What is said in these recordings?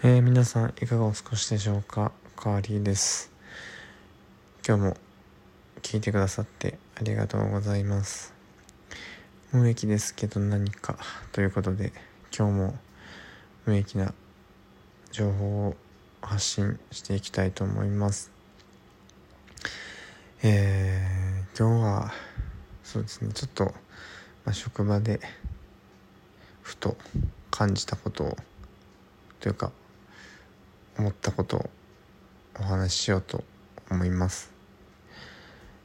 えー、皆さんいかがお過ごしでしょうか？カーリーです。今日も聞いてくださってありがとうございます。無益ですけど何かということで今日も無益な情報を発信していきたいと思います。えー、今日はそうですねちょっと、まあ、職場でふと感じたことをというか思ったことをお話ししようと思います。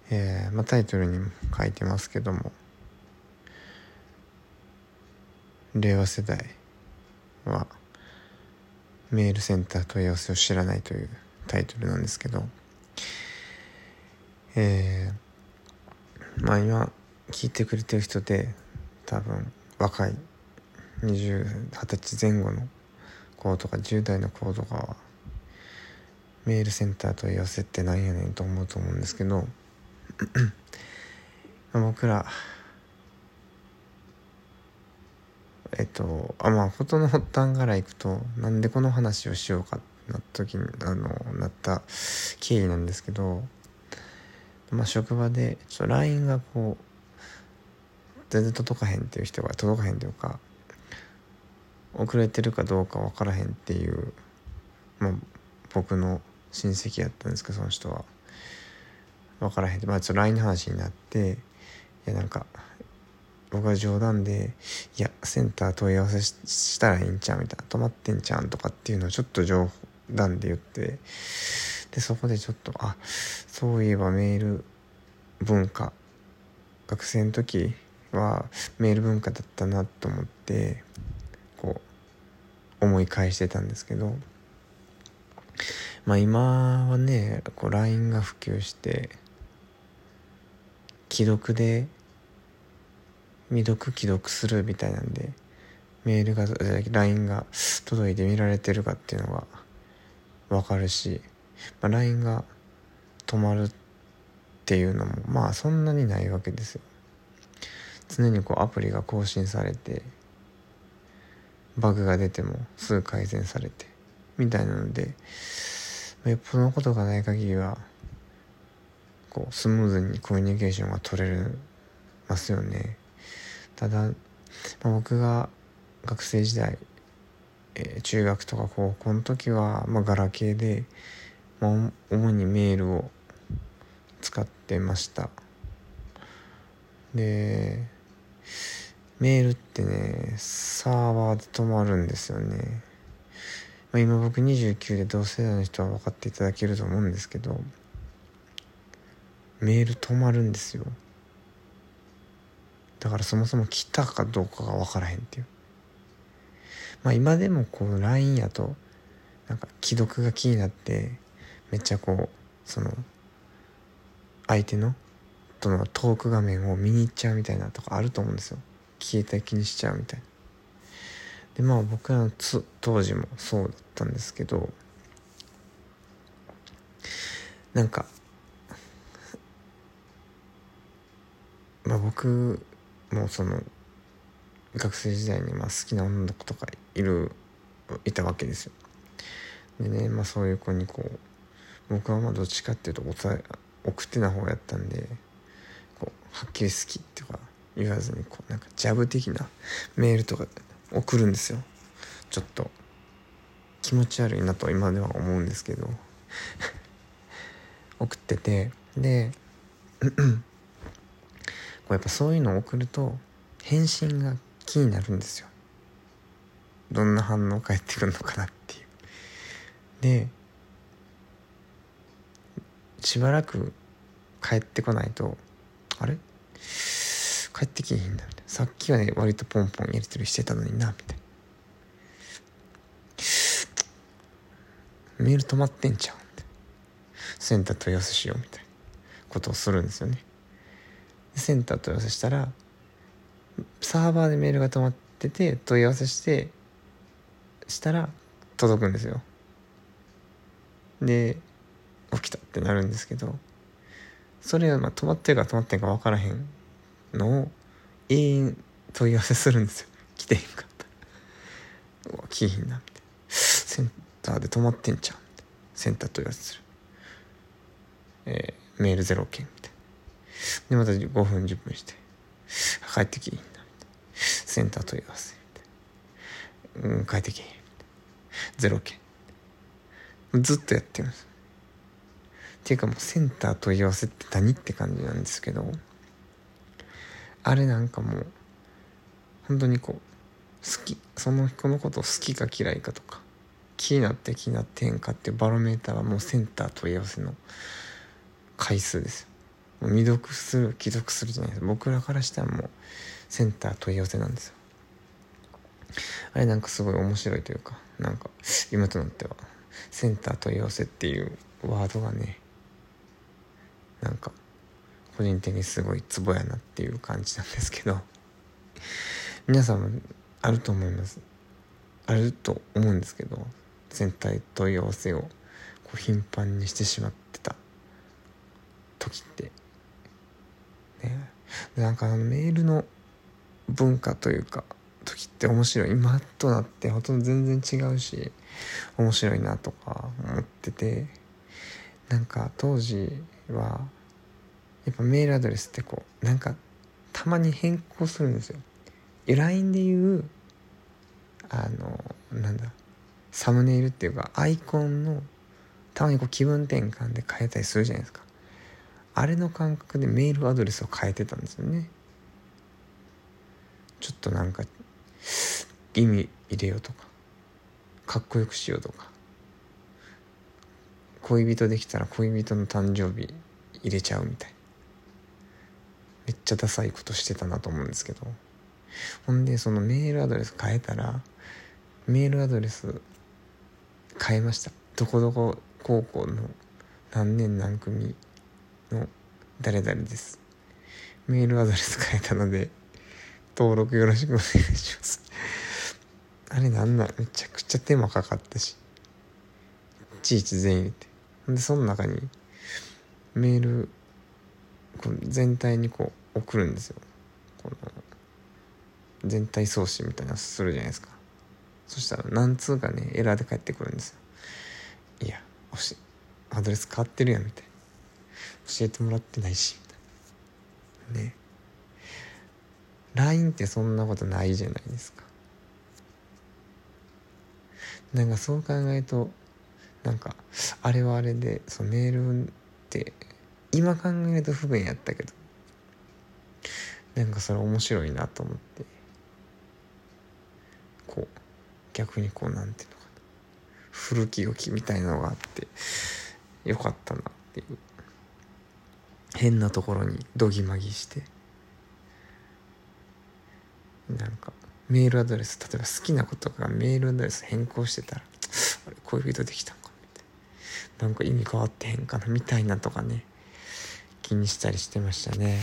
えー、まあ、タイトルにも書いてますけども令和世代はメールセンター問い合わせを知らないというタイトルなんですけどえー、まあ今聞いてくれてる人で多分若い20 20歳前後の子とか10代の子とかはメールセンター問い合わせってなんやねんと思うと思うんですけど 僕らえっとあまあ事の発端からいくとなんでこの話をしようかなった時にあのなった経緯なんですけどまあ職場でちょっと LINE がこう全然届かへんっていう人が届かへんというか遅れてるかどうか分からへんっていう、まあ、僕の親戚やったんですけどその人は分からへんまあちょっと LINE の話になっていやなんか僕は冗談で「いやセンター問い合わせしたらいいんちゃう?」みたいな「止まってんちゃうん?」とかっていうのをちょっと冗談で言ってでそこでちょっとあそういえばメール文化学生の時はメール文化だったなと思ってこう思い返してたんですけどまあ今はねこう LINE が普及して既読で未読既読するみたいなんでメールが LINE が届いて見られてるかっていうのが分かるし、まあ、LINE が止まるっていうのもまあそんなにないわけですよ。常にこうアプリが更新されてバグが出てもすぐ改善されて。みたいなのでまあよっぽどのことがない限りはこうスムーズにコミュニケーションが取れますよね。ただ、まあ、僕が学生時代、えー、中学とか高校の時は、まあ、ガラケーで、まあ、主にメールを使ってました。でメールってねサーバーで止まるんですよね、まあ、今僕29で同世代の人は分かっていただけると思うんですけどメール止まるんですよ。だからそもそも来たかどうかが分からへんっていう。まあ今でもこう LINE やとなんか既読が気になってめっちゃこうその相手のとのトーク画面を見に行っちゃうみたいなとかあると思うんですよ。消えた気にしちゃうみたいな。でまあ僕らの当時もそうだったんですけどなんかまあ僕もその学生時代にまあ好きな女の子とかいるいたわけですよ。でねまあそういう子にこう僕はまあどっちかっていうと送ってな方やったんでこうはっきり好きとか言わずにこうなんかジャブ的なメールとか送るんですよ。ちょっと。気持ち悪いなと今では思うんですけど。送ってて。でこうやっぱそういうのを送ると返信が気になるんですよ。どんな反応返ってくるのかなっていう。でしばらく帰ってこないとあれ？帰ってきひんなみたいな。さっきはね割とポンポンやり取りしてたのになみたいな。メール止まってんじゃんってセンター問い合わせしようみたいな。ことをするんですよね。センター問い合わせしたらサーバーでメールが止まってて問い合わせしてしたら届くんですよ。で起きたってなるんですけどそれはまあ止まってるか止まってんか分からへんのを永遠問い合わせするんですよ来てへんかったうわ来ひんなって。センターで止まってんちゃうセンター問い合わせする、えー、メール0件みたいなでまた5分10分して帰ってきいんだみたいなセンター問い合わせ。みたいなうん帰ってきい0件ずっとやって。るんですっていうかもうセンター問い合わせって何って感じなんですけど。あれなんかもう本当にこう好きその子のことを好きか嫌いかとか気になって気になってへんかっていうバロメーターはもうセンター問い合わせの回数ですよ。未読する既読するじゃないです。僕らからしたらもうセンター問い合わせなんですよ。あれなんかすごい面白いというかなんか今となってはセンター問い合わせっていうワードがねなんか個人的にすごいツボやなっていう感じなんですけど 皆さんもあると思います。あると思うんですけど全体問い合わせをこう頻繁にしてしまってた時って。ね。なんかあのメールの文化というか時って面白い。今となってほとんど全然違うし面白いなとか思っててなんか当時はやっぱメールアドレスってこうなんかたまに変更するんですよ。LINE でいうあのなんだサムネイルっていうかアイコンのたまにこう気分転換で変えたりするじゃないですか。あれの感覚でメールアドレスを変えてたんですよね。ちょっとなんか意味入れようとかかっこよくしようとか。恋人できたら恋人の誕生日入れちゃうみたいめっっちゃダサいことしてたなと思うんですけど。ほんでそのメールアドレス変えたらメールアドレス変えました。どこどこ高校の何年何組の誰々です。メールアドレス変えたので登録よろしくお願いします。あれなんなめちゃくちゃ手間かかったし。いちいち全員入れてでその中にメール全体にこう送るんですよ。この全体送信みたいなするじゃないですか。そしたら何通かねエラーで返ってくるんですよ。いやしアドレス変わってるやんみたいな。教えてもらってないしみたいな。ね。LINE ってそんなことないじゃないですか。なんかそう考えるとなんかあれはあれでそのメールって今考えると不便やったけど。なんかそれ面白いなと思って。こう逆にこうなんていうのかな。古き良きみたいなのがあってよかったなっていう。変なところにどぎまぎして。なんかメールアドレス例えば好きなことがメールアドレス変更してたらあれ恋人できたんかみたいな。なんか意味変わってへんかなみたいなとかね。気にしたりしてましたね。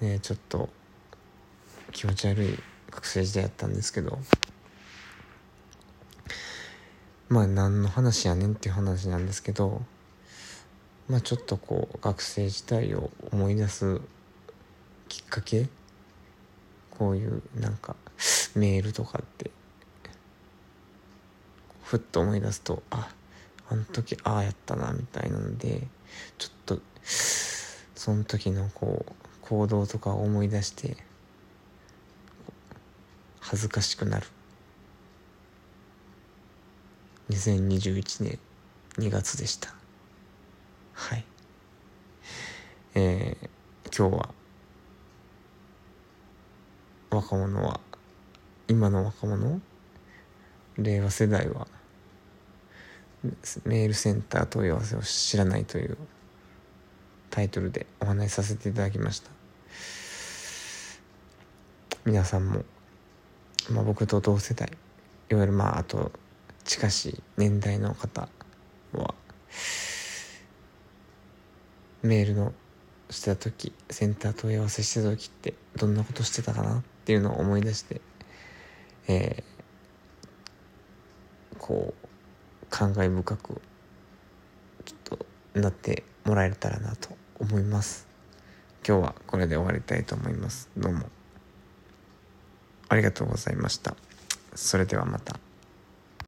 ねちょっと気持ち悪い学生時代やったんですけど。まあ何の話やねんっていう話なんですけど。まあちょっとこう学生時代を思い出すきっかけ？こういうなんかメールとかって。ふっと思い出すとああの時ああやったなみたいなので。ちょっとその時のこう行動とかを思い出して恥ずかしくなる。2021年2月でした。はい。えー、今日は若者は今の若者令和世代はメールセンター問い合わせを知らないというタイトルでお話しさせていただきました。皆さんも、まあ、僕と同世代いわゆるまああと近しい年代の方はメールのしてた時センター問い合わせしてた時ってどんなことしてたかなっていうのを思い出してえー、こう感慨深くちょっとなってもらえたらなと思います。今日はこれで終わりたいと思います。どうも。ありがとうございました。それではまた。